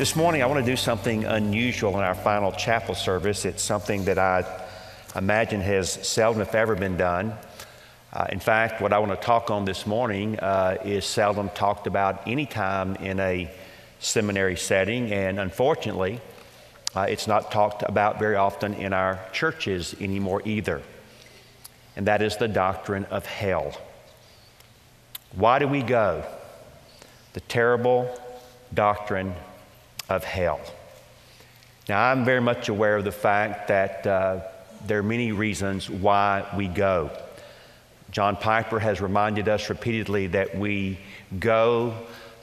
This morning, I want to do something unusual in our final chapel service. It's something that I imagine has seldom, if ever, been done. Uh, in fact, what I want to talk on this morning uh, is seldom talked about any time in a seminary setting, and unfortunately, uh, it's not talked about very often in our churches anymore either. And that is the doctrine of hell. Why do we go? The terrible doctrine of hell. Now, I'm very much aware of the fact that uh, there are many reasons why we go. John Piper has reminded us repeatedly that we go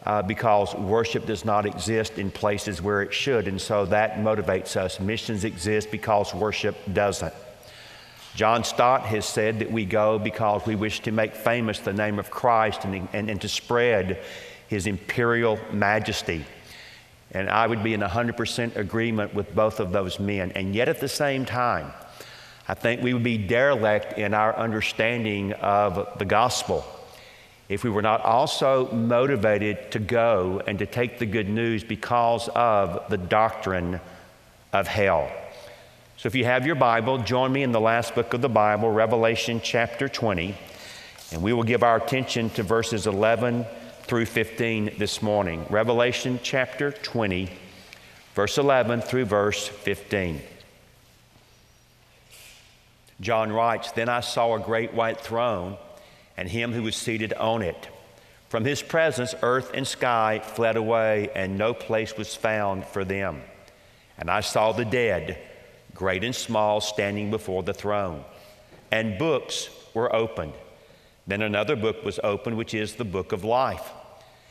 uh, because worship does not exist in places where it should, and so that motivates us. Missions exist because worship doesn't. John Stott has said that we go because we wish to make famous the name of Christ and, and, and to spread his imperial majesty. And I would be in 100% agreement with both of those men. And yet at the same time, I think we would be derelict in our understanding of the gospel if we were not also motivated to go and to take the good news because of the doctrine of hell. So if you have your Bible, join me in the last book of the Bible, Revelation chapter 20, and we will give our attention to verses 11 through 15 this morning. Revelation chapter 20, verse 11 through verse 15. John writes Then I saw a great white throne and him who was seated on it. From his presence, earth and sky fled away, and no place was found for them. And I saw the dead, great and small, standing before the throne. And books were opened. Then another book was opened, which is the book of life.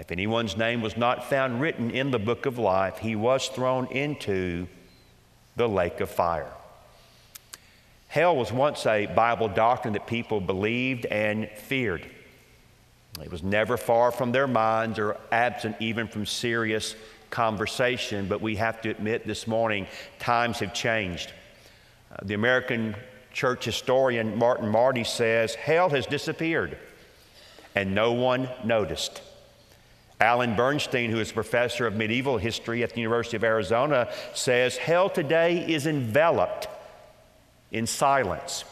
If anyone's name was not found written in the book of life, he was thrown into the lake of fire. Hell was once a Bible doctrine that people believed and feared. It was never far from their minds or absent even from serious conversation, but we have to admit this morning times have changed. Uh, the American church historian Martin Marty says hell has disappeared and no one noticed. Alan Bernstein, who is professor of medieval history at the University of Arizona, says hell today is enveloped in silence.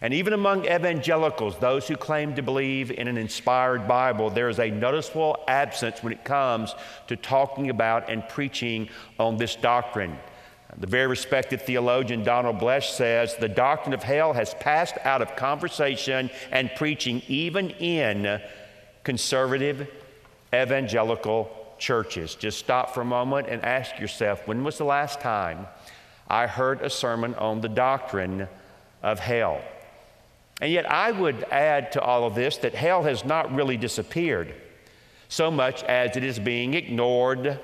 And even among evangelicals, those who claim to believe in an inspired Bible, there is a noticeable absence when it comes to talking about and preaching on this doctrine. The very respected theologian Donald Bloesch says the doctrine of hell has passed out of conversation and preaching, even in conservative evangelical churches. Just stop for a moment and ask yourself when was the last time I heard a sermon on the doctrine of hell? And yet, I would add to all of this that hell has not really disappeared so much as it is being ignored,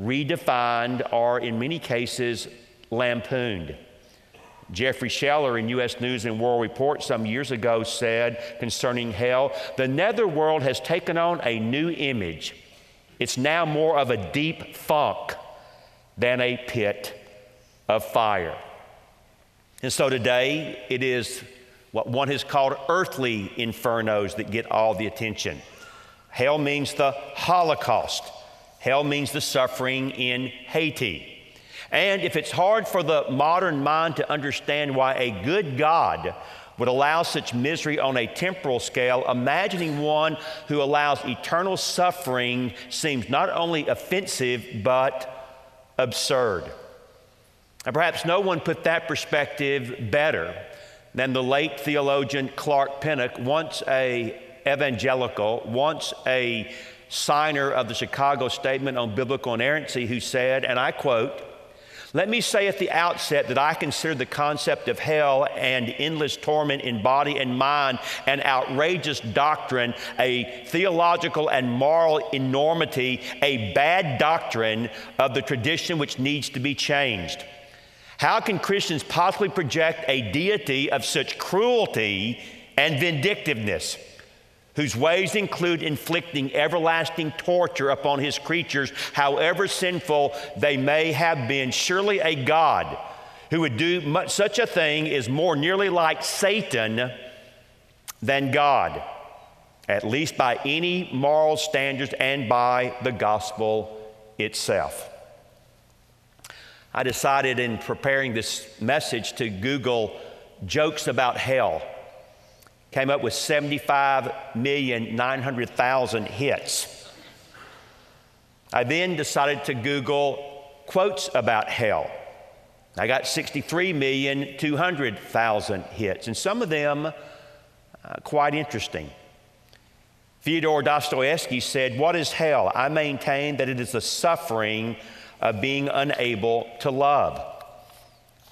redefined, or in many cases, lampooned. Jeffrey Sheler in U.S. News and World Report some years ago said concerning hell the netherworld has taken on a new image. It's now more of a deep funk than a pit of fire. And so today it is what one has called earthly infernos that get all the attention. Hell means the Holocaust, hell means the suffering in Haiti. And if it's hard for the modern mind to understand why a good God would allow such misery on a temporal scale, imagining one who allows eternal suffering seems not only offensive, but absurd. And perhaps no one put that perspective better than the late theologian Clark Pinnock, once a evangelical, once a signer of the Chicago Statement on Biblical Inerrancy, who said, and I quote, let me say at the outset that I consider the concept of hell and endless torment in body and mind an outrageous doctrine, a theological and moral enormity, a bad doctrine of the tradition which needs to be changed. How can Christians possibly project a deity of such cruelty and vindictiveness? Whose ways include inflicting everlasting torture upon his creatures, however sinful they may have been. Surely a God who would do much, such a thing is more nearly like Satan than God, at least by any moral standards and by the gospel itself. I decided in preparing this message to Google jokes about hell came up with 75,900,000 hits. I then decided to Google quotes about hell. I got 63,200,000 hits, and some of them uh, quite interesting. Fyodor Dostoevsky said, What is hell? I maintain that it is the suffering of being unable to love.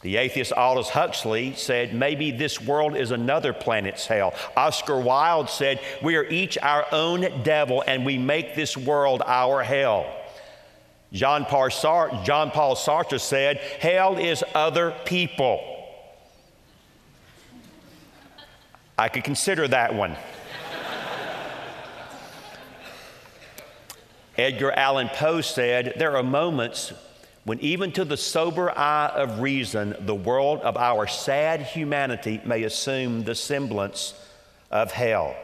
The atheist Aldous Huxley said, maybe this world is another planet's hell. Oscar Wilde said, we are each our own devil and we make this world our hell. John Paul, Sartre, John Paul Sartre said, hell is other people. I could consider that one. Edgar Allan Poe said, There are moments when even to the sober eye of reason, the world of our sad humanity may assume the semblance of hell.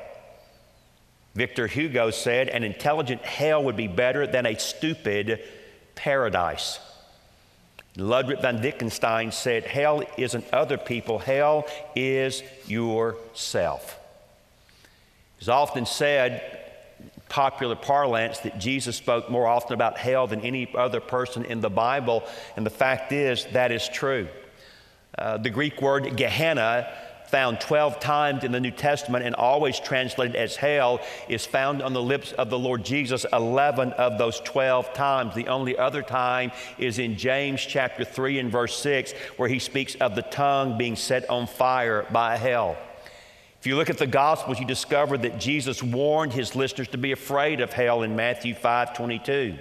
Victor Hugo said, An intelligent hell would be better than a stupid paradise. Ludwig van Wittgenstein said, Hell isn't other people, hell is yourself. It's often said popular parlance that Jesus spoke more often about hell than any other person in the Bible, and the fact is that is true. Uh, the Greek word Gehenna, found 12 times in the New Testament and always translated as hell, is found on the lips of the Lord Jesus 11 of those 12 times. The only other time is in James chapter 3 and verse 6, where he speaks of the tongue being set on fire by hell. If you look at the Gospels, you discover that Jesus warned his listeners to be afraid of hell in Matthew 5 22.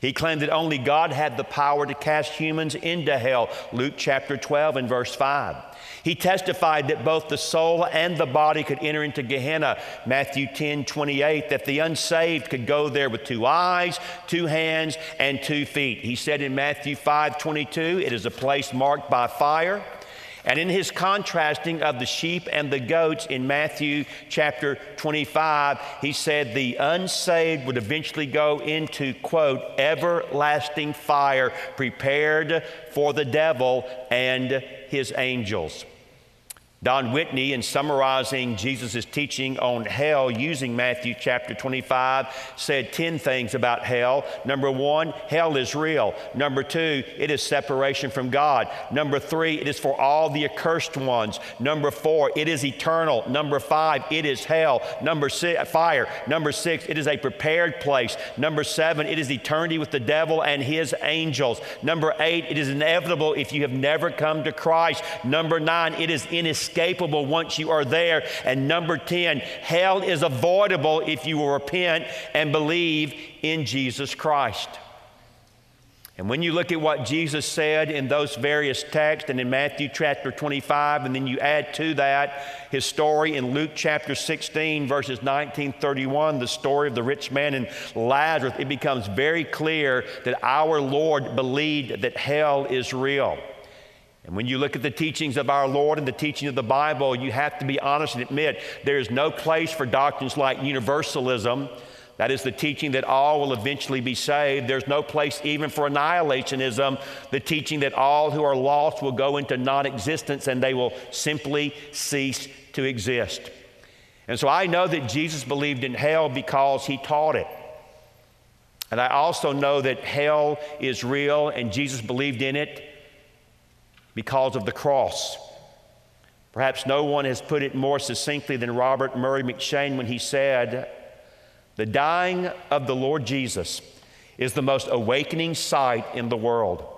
He claimed that only God had the power to cast humans into hell, Luke chapter 12 and verse 5. He testified that both the soul and the body could enter into Gehenna, Matthew 10 28, that the unsaved could go there with two eyes, two hands, and two feet. He said in Matthew 5 22, it is a place marked by fire and in his contrasting of the sheep and the goats in Matthew chapter 25, he said the unsaved would eventually go into, quote, everlasting fire prepared for the devil and his angels. Don Whitney, in summarizing Jesus' teaching on hell using Matthew chapter 25, said 10 things about hell. Number one, hell is real. Number two, it is separation from God. Number three, it is for all the accursed ones. Number four, it is eternal. Number five, it is hell. Number six, fire. Number six, it is a prepared place. Number seven, it is eternity with the devil and his angels. Number eight, it is inevitable if you have never come to Christ. Number nine, it is inescapable inescapable once you are there. And number 10, hell is avoidable if you will repent and believe in Jesus Christ. And when you look at what Jesus said in those various texts and in Matthew chapter 25, and then you add to that his story in Luke chapter 16, verses 19 31, the story of the rich man and Lazarus, it becomes very clear that our Lord believed that hell is real. And when you look at the teachings of our Lord and the teaching of the Bible, you have to be honest and admit there is no place for doctrines like universalism. That is the teaching that all will eventually be saved. There's no place even for annihilationism, the teaching that all who are lost will go into non existence and they will simply cease to exist. And so I know that Jesus believed in hell because he taught it. And I also know that hell is real and Jesus believed in it because of the cross. Perhaps no one has put it more succinctly than Robert Murray M'Cheyne when he said, The dying of the Lord Jesus is the most awakening sight in the world.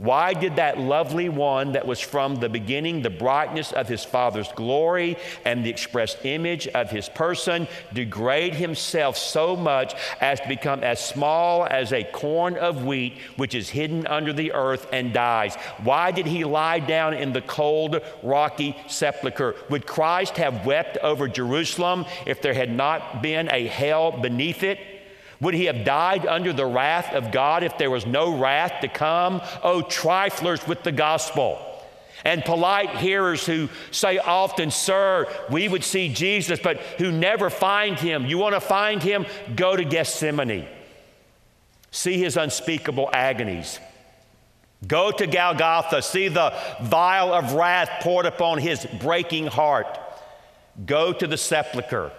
Why did that lovely one that was from the beginning, the brightness of his Father's glory and the expressed image of his person, degrade himself so much as to become as small as a corn of wheat which is hidden under the earth and dies? Why did he lie down in the cold, rocky sepulchre? Would Christ have wept over Jerusalem if there had not been a hell beneath it? Would he have died under the wrath of God if there was no wrath to come? Oh, triflers with the gospel. And polite hearers who say often, Sir, we would see Jesus, but who never find him. You want to find him? Go to Gethsemane. See his unspeakable agonies. Go to Golgotha. See the vial of wrath poured upon his breaking heart. Go to the sepulchre.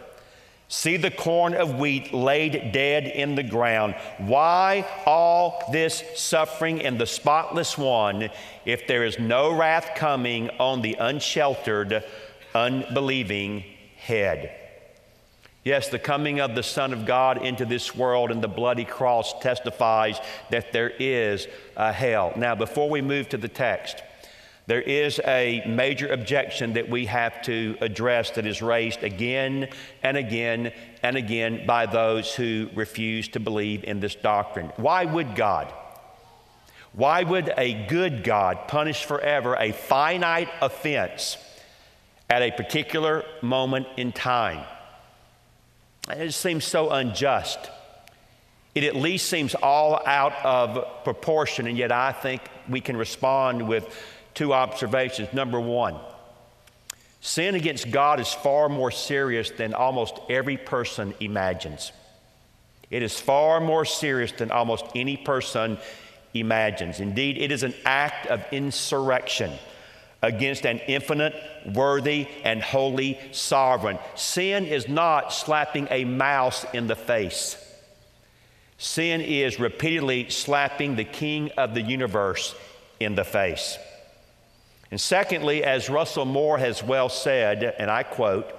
See the corn of wheat laid dead in the ground. Why all this suffering in the spotless one if there is no wrath coming on the unsheltered, unbelieving head? Yes, the coming of the Son of God into this world and the bloody cross testifies that there is a hell. Now, before we move to the text, there is a major objection that we have to address that is raised again and again and again by those who refuse to believe in this doctrine. Why would God? Why would a good God punish forever a finite offense at a particular moment in time? It seems so unjust. It at least seems all out of proportion, and yet I think we can respond with two observations. Number one, sin against God is far more serious than almost every person imagines. It is far more serious than almost any person imagines. Indeed, it is an act of insurrection against an infinite, worthy, and holy sovereign. Sin is not slapping a mouse in the face. Sin is repeatedly slapping the King of the universe in the face. And secondly, as Russell Moore has well said, and I quote,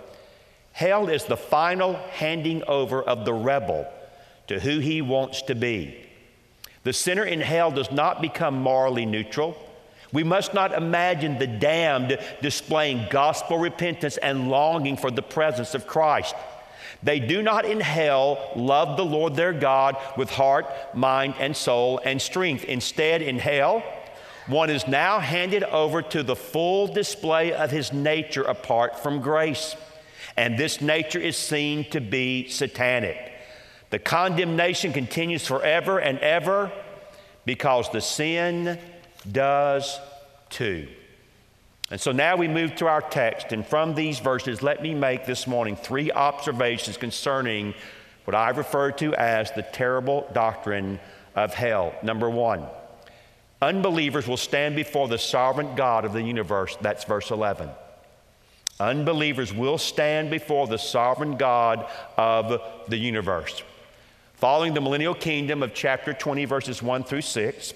hell is the final handing over of the rebel to who he wants to be. The sinner in hell does not become morally neutral. We must not imagine the damned displaying gospel repentance and longing for the presence of Christ. They do not in hell love the Lord their God with heart, mind, and soul and strength. Instead, in hell, one is now handed over to the full display of his nature apart from grace. And this nature is seen to be satanic. The condemnation continues forever and ever because the sin does too. And so now we move to our text, and from these verses, let me make this morning three observations concerning what I refer to as the terrible doctrine of hell. Number one, Unbelievers will stand before the sovereign God of the universe. That's verse 11. Unbelievers will stand before the sovereign God of the universe. Following the millennial kingdom of chapter 20, verses 1 through 6,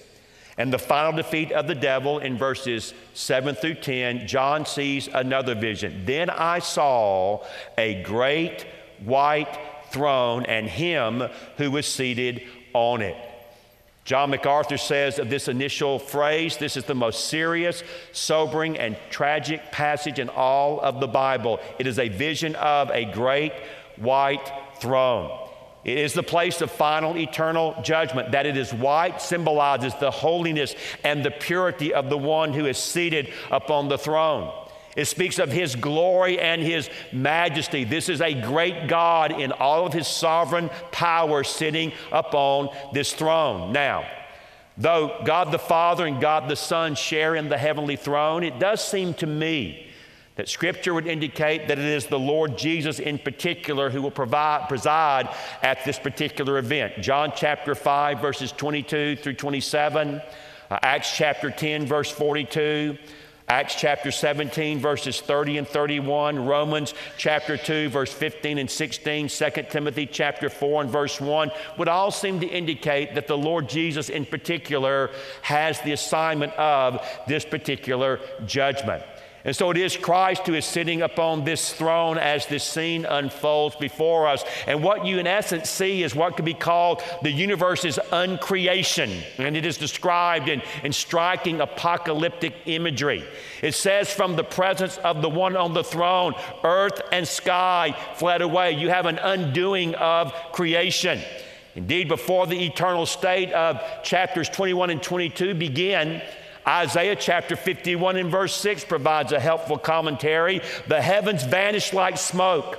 and the final defeat of the devil in verses 7 through 10, John sees another vision. Then I saw a great white throne and him who was seated on it. John MacArthur says of this initial phrase, this is the most serious, sobering, and tragic passage in all of the Bible. It is a vision of a great white throne. It is the place of final eternal judgment. That it is white symbolizes the holiness and the purity of the one who is seated upon the throne. It speaks of his glory and his majesty. This is a great God in all of his sovereign power sitting upon this throne. Now, though God the Father and God the Son share in the heavenly throne, it does seem to me that Scripture would indicate that it is the Lord Jesus in particular who will provide, preside at this particular event. John chapter 5, verses 22 through 27, uh, Acts chapter 10, verse 42. Acts chapter 17, verses 30 and 31, Romans chapter 2, verse 15 and 16, 2 Timothy chapter 4 and verse 1 would all seem to indicate that the Lord Jesus in particular has the assignment of this particular judgment. And so it is Christ who is sitting upon this throne as this scene unfolds before us. And what you, in essence, see is what could be called the universe's uncreation. And it is described in, in striking apocalyptic imagery. It says, From the presence of the one on the throne, earth and sky fled away. You have an undoing of creation. Indeed, before the eternal state of chapters 21 and 22 begin, Isaiah chapter 51 and verse 6 provides a helpful commentary. The heavens vanish like smoke,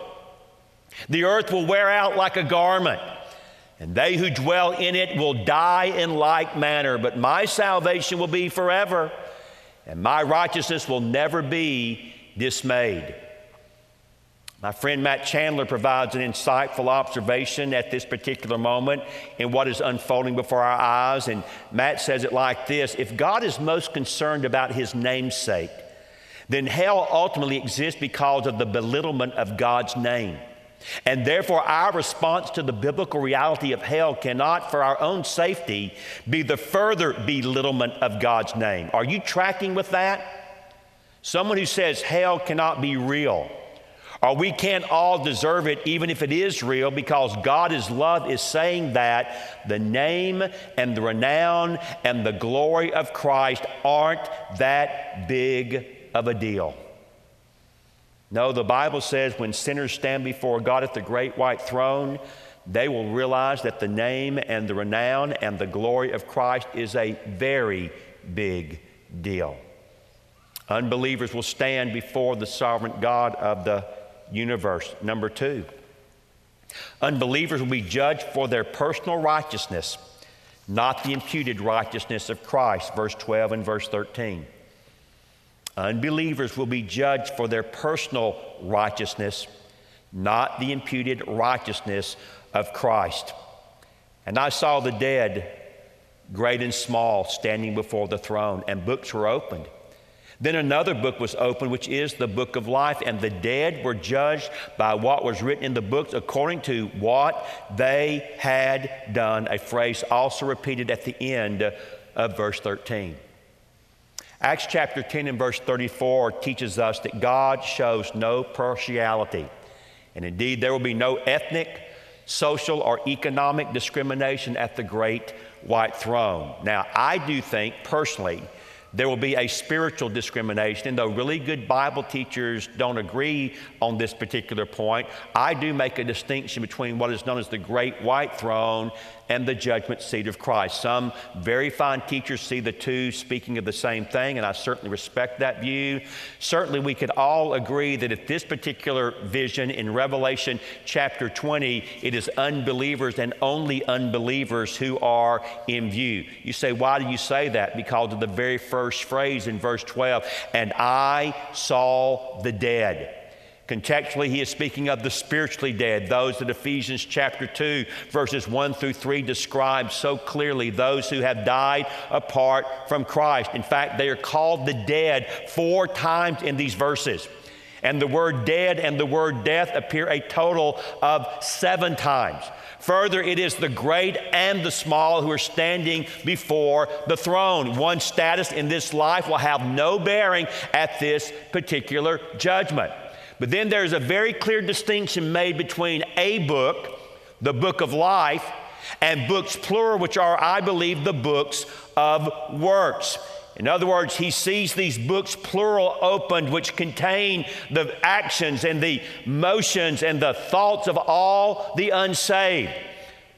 the earth will wear out like a garment. And they who dwell in it will die in like manner, but my salvation will be forever, and my righteousness will never be dismayed. My friend Matt Chandler provides an insightful observation at this particular moment in what is unfolding before our eyes. And Matt says it like this If God is most concerned about his namesake, then hell ultimately exists because of the belittlement of God's name. And therefore, our response to the biblical reality of hell cannot, for our own safety, be the further belittlement of God's name. Are you tracking with that? Someone who says hell cannot be real or we can't all deserve it, even if it is real, because God is love is saying that the name and the renown and the glory of Christ aren't that big of a deal. No, the Bible says when sinners stand before God at the great white throne, they will realize that the name and the renown and the glory of Christ is a very big deal. Unbelievers will stand before the sovereign God of the universe. Number two, unbelievers will be judged for their personal righteousness, not the imputed righteousness of Christ. Verse 12 and verse 13. Unbelievers will be judged for their personal righteousness, not the imputed righteousness of Christ. And I saw the dead, great and small, standing before the throne, and books were opened. Then another book was opened, which is the book of life, and the dead were judged by what was written in the books according to what they had done. A phrase also repeated at the end of verse 13. Acts chapter 10 and verse 34 teaches us that God shows no partiality. And indeed, there will be no ethnic, social, or economic discrimination at the great white throne. Now, I do think personally there will be a spiritual discrimination. And though really good Bible teachers don't agree on this particular point, I do make a distinction between what is known as the great white throne and the judgment seat of Christ. Some very fine teachers see the two speaking of the same thing, and I certainly respect that view. Certainly, we could all agree that at this particular vision in Revelation chapter 20, it is unbelievers and only unbelievers who are in view. You say, why do you say that? Because of the very first phrase in verse 12, and I saw the dead Contextually, he is speaking of the spiritually dead, those that Ephesians chapter 2, verses 1 through 3 describe so clearly, those who have died apart from Christ. In fact, they are called the dead four times in these verses. And the word dead and the word death appear a total of seven times. Further, it is the great and the small who are standing before the throne. One status in this life will have no bearing at this particular judgment. But then there's a very clear distinction made between a book, the book of life, and books plural, which are, I believe, the books of works. In other words, he sees these books plural opened, which contain the actions and the motions and the thoughts of all the unsaved.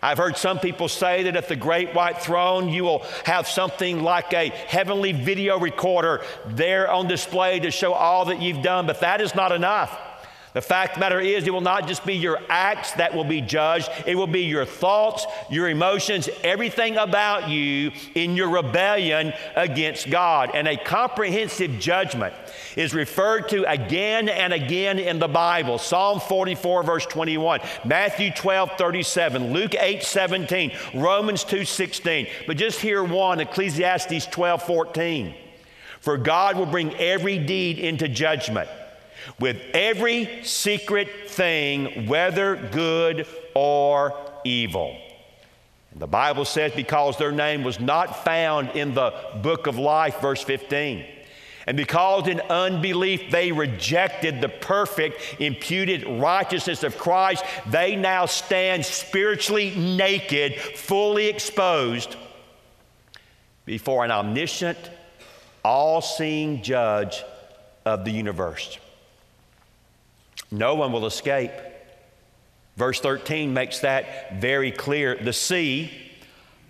I've heard some people say that at the great white throne, you will have something like a heavenly video recorder there on display to show all that you've done, but that is not enough. The fact of the matter is, it will not just be your acts that will be judged, it will be your thoughts, your emotions, everything about you in your rebellion against God. And a comprehensive judgment is referred to again and again in the Bible Psalm 44, verse 21, Matthew 12, 37, Luke 8, 17, Romans 2, 16. But just here one, Ecclesiastes 12, 14. For God will bring every deed into judgment with every secret thing, whether good or evil. The Bible says, because their name was not found in the book of life, verse 15. And because in unbelief they rejected the perfect, imputed righteousness of Christ, they now stand spiritually naked, fully exposed before an omniscient, all seeing judge of the universe. No one will escape. Verse 13 makes that very clear. The sea,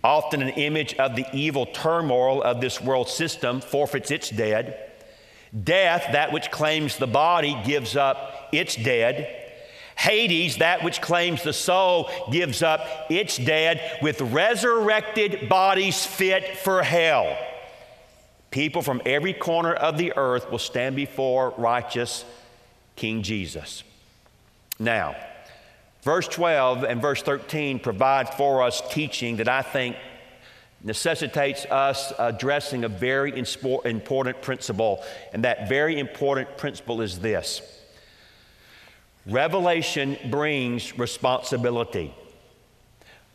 often an image of the evil turmoil of this world system, forfeits its dead. Death, that which claims the body, gives up its dead. Hades, that which claims the soul, gives up its dead with resurrected bodies fit for hell. People from every corner of the earth will stand before righteous King Jesus. Now, verse 12 and verse 13 provide for us teaching that I think necessitates us addressing a very important principle, and that very important principle is this Revelation brings responsibility.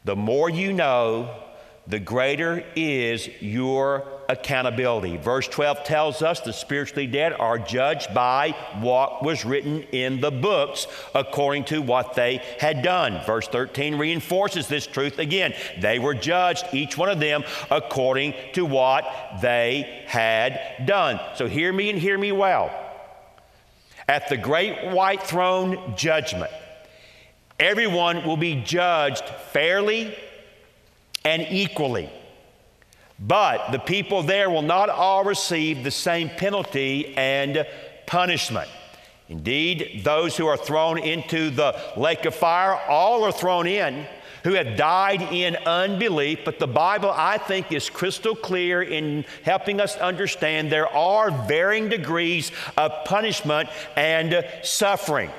The more you know, the greater is your accountability. Verse 12 tells us the spiritually dead are judged by what was written in the books according to what they had done. Verse 13 reinforces this truth again. They were judged, each one of them, according to what they had done. So hear me and hear me well. At the great white throne judgment, everyone will be judged fairly and equally. But the people there will not all receive the same penalty and punishment. Indeed, those who are thrown into the lake of fire, all are thrown in who have died in unbelief. But the Bible, I think, is crystal clear in helping us understand there are varying degrees of punishment and suffering.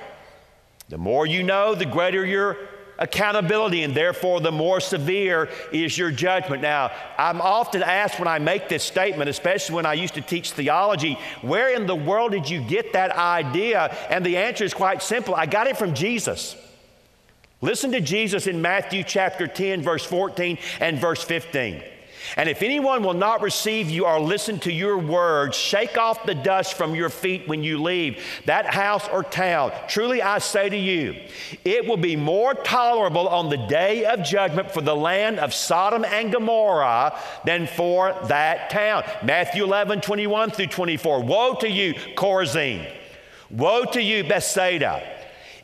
The more you know, the greater your accountability, and therefore the more severe is your judgment. Now, I'm often asked when I make this statement, especially when I used to teach theology, where in the world did you get that idea? And the answer is quite simple I got it from Jesus. Listen to Jesus in Matthew chapter 10, verse 14 and verse 15. And if anyone will not receive you or listen to your words, shake off the dust from your feet when you leave that house or town. Truly I say to you, it will be more tolerable on the day of judgment for the land of Sodom and Gomorrah than for that town. Matthew 11, 21 through 24. Woe to you, Chorazin! Woe to you, Bethsaida!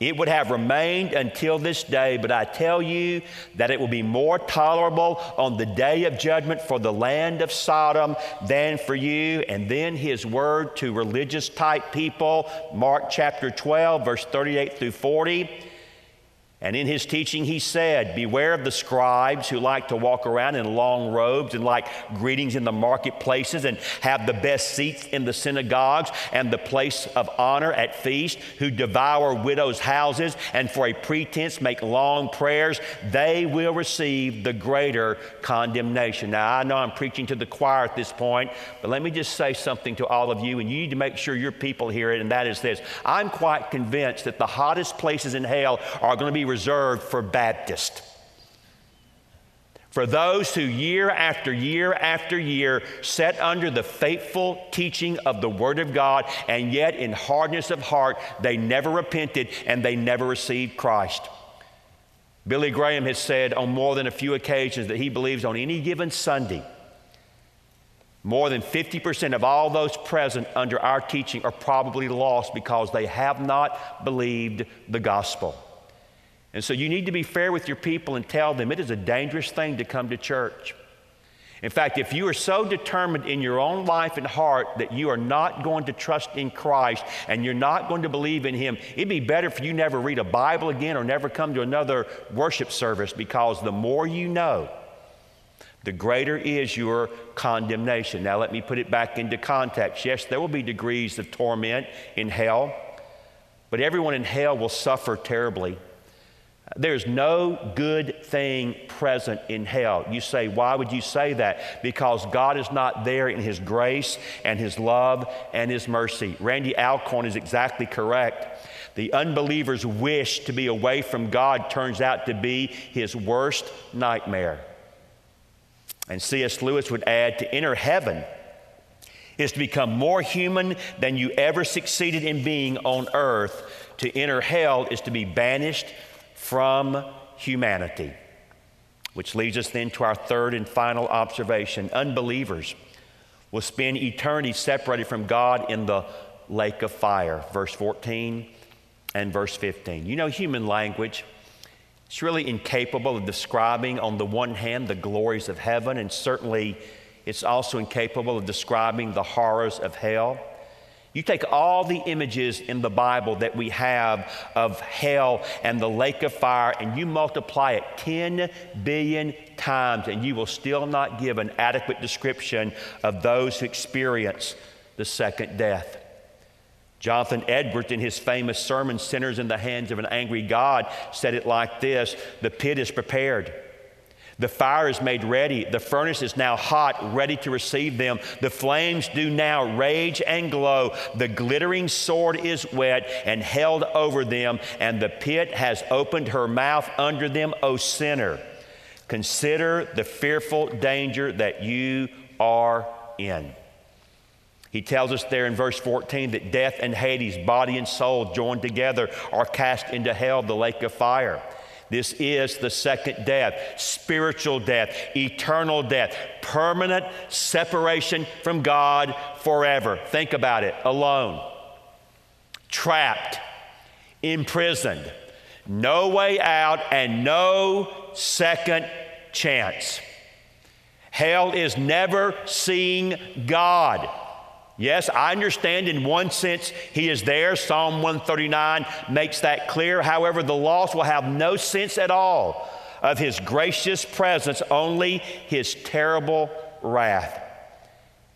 it would have remained until this day, but I tell you that it will be more tolerable on the day of judgment for the land of Sodom than for you. And then his word to religious type people, Mark chapter 12, verse 38 through 40. And in his teaching, he said, Beware of the scribes who like to walk around in long robes and like greetings in the marketplaces and have the best seats in the synagogues and the place of honor at feast, who devour widows' houses and for a pretense make long prayers. They will receive the greater condemnation. Now, I know I'm preaching to the choir at this point, but let me just say something to all of you, and you need to make sure your people hear it, and that is this I'm quite convinced that the hottest places in hell are going to be reserved for Baptists. For those who year after year after year sat under the faithful teaching of the Word of God, and yet in hardness of heart, they never repented and they never received Christ. Billy Graham has said on more than a few occasions that he believes on any given Sunday, more than 50% of all those present under our teaching are probably lost because they have not believed the gospel. And so you need to be fair with your people and tell them it is a dangerous thing to come to church. In fact, if you are so determined in your own life and heart that you are not going to trust in Christ and you're not going to believe in Him, it'd be better for you never read a Bible again or never come to another worship service because the more you know, the greater is your condemnation. Now, let me put it back into context. Yes, there will be degrees of torment in hell, but everyone in hell will suffer terribly. There's no good thing present in hell. You say, why would you say that? Because God is not there in His grace and His love and His mercy. Randy Alcorn is exactly correct. The unbeliever's wish to be away from God turns out to be his worst nightmare. And C.S. Lewis would add to enter heaven is to become more human than you ever succeeded in being on earth. To enter hell is to be banished from humanity. Which leads us then to our third and final observation. Unbelievers will spend eternity separated from God in the lake of fire. Verse 14 and verse 15. You know, human language, it's really incapable of describing, on the one hand, the glories of heaven, and certainly it's also incapable of describing the horrors of hell. You take all the images in the Bible that we have of hell and the lake of fire, and you multiply it 10 billion times, and you will still not give an adequate description of those who experience the second death. Jonathan Edwards, in his famous sermon, Sinners in the Hands of an Angry God, said it like this The pit is prepared. The fire is made ready. The furnace is now hot, ready to receive them. The flames do now rage and glow. The glittering sword is wet and held over them, and the pit has opened her mouth under them, O sinner. Consider the fearful danger that you are in. He tells us there in verse 14 that death and Hades, body and soul joined together, are cast into hell, the lake of fire. This is the second death, spiritual death, eternal death, permanent separation from God forever. Think about it alone, trapped, imprisoned, no way out, and no second chance. Hell is never seeing God. Yes, I understand in one sense he is there. Psalm 139 makes that clear. However, the lost will have no sense at all of his gracious presence, only his terrible wrath.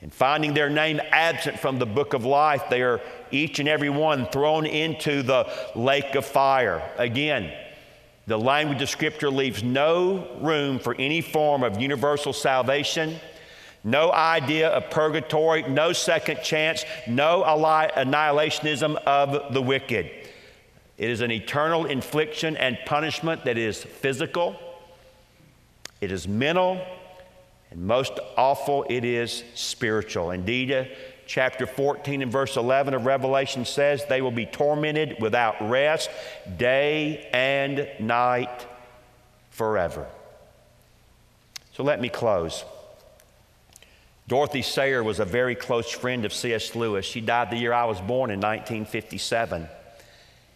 And finding their name absent from the book of life, they are each and every one thrown into the lake of fire. Again, the language of Scripture leaves no room for any form of universal salvation no idea of purgatory, no second chance, no annihilationism of the wicked. It is an eternal infliction and punishment that is physical, it is mental, and most awful, it is spiritual. Indeed, uh, chapter 14 and verse 11 of Revelation says they will be tormented without rest day and night forever. So let me close. Dorothy Sayers was a very close friend of C.S. Lewis. She died the year I was born in 1957.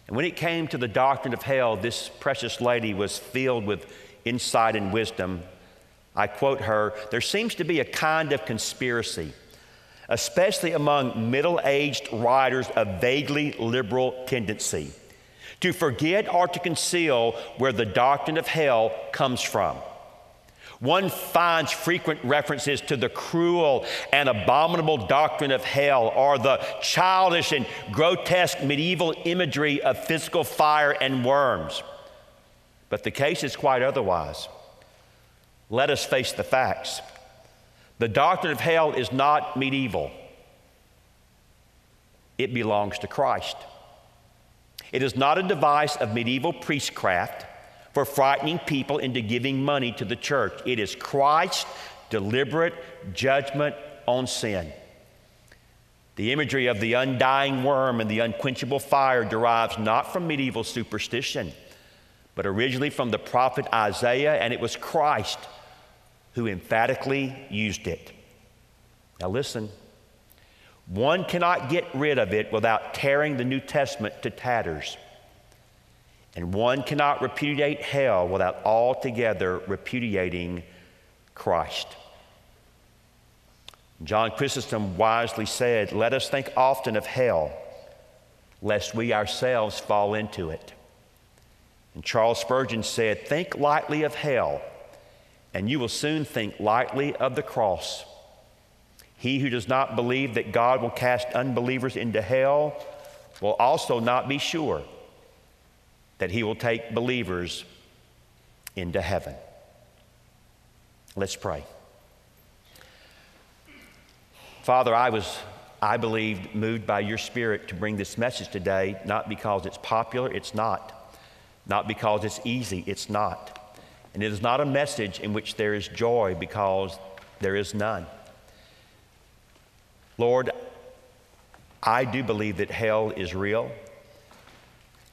And when it came to the doctrine of hell, this precious lady was filled with insight and wisdom. I quote her There seems to be a kind of conspiracy, especially among middle aged writers of vaguely liberal tendency, to forget or to conceal where the doctrine of hell comes from. One finds frequent references to the cruel and abominable doctrine of hell or the childish and grotesque medieval imagery of physical fire and worms. But the case is quite otherwise. Let us face the facts. The doctrine of hell is not medieval, it belongs to Christ. It is not a device of medieval priestcraft for frightening people into giving money to the church. It is Christ's deliberate judgment on sin. The imagery of the undying worm and the unquenchable fire derives not from medieval superstition, but originally from the prophet Isaiah, and it was Christ who emphatically used it. Now, listen. One cannot get rid of it without tearing the New Testament to tatters. And one cannot repudiate hell without altogether repudiating Christ. John Chrysostom wisely said, Let us think often of hell, lest we ourselves fall into it. And Charles Spurgeon said, Think lightly of hell, and you will soon think lightly of the cross. He who does not believe that God will cast unbelievers into hell will also not be sure that he will take believers into heaven. Let's pray. Father, I was, I believe, moved by your Spirit to bring this message today, not because it's popular, it's not. Not because it's easy, it's not. And it is not a message in which there is joy because there is none. Lord, I do believe that hell is real.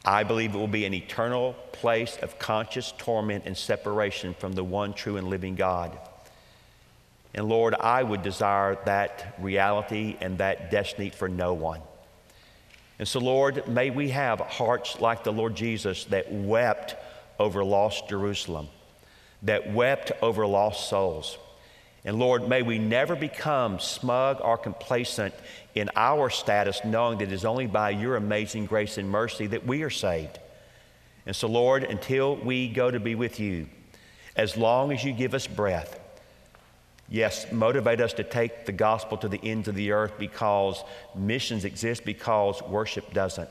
I believe it will be an eternal place of conscious torment and separation from the one true and living God. And Lord, I would desire that reality and that destiny for no one. And so, Lord, may we have hearts like the Lord Jesus that wept over lost Jerusalem, that wept over lost souls. And Lord, may we never become smug or complacent in our status, knowing that it is only by your amazing grace and mercy that we are saved. And so, Lord, until we go to be with you, as long as you give us breath, yes, motivate us to take the gospel to the ends of the earth because missions exist because worship doesn't.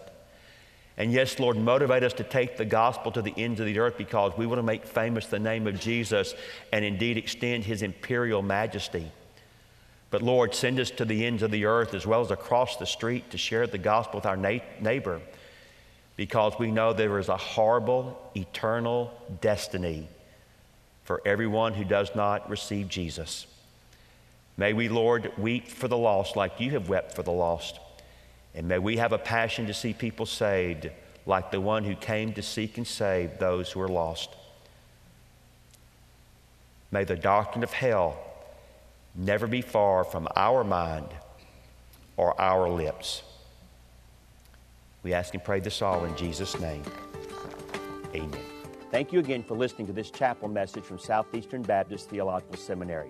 And yes, Lord, motivate us to take the gospel to the ends of the earth because we want to make famous the name of Jesus and indeed extend his imperial majesty. But Lord, send us to the ends of the earth as well as across the street to share the gospel with our na- neighbor because we know there is a horrible, eternal destiny for everyone who does not receive Jesus. May we, Lord, weep for the lost like you have wept for the lost. And may we have a passion to see people saved like the one who came to seek and save those who are lost. May the doctrine of hell never be far from our mind or our lips. We ask and pray this all in Jesus' name. Amen. Thank you again for listening to this chapel message from Southeastern Baptist Theological Seminary.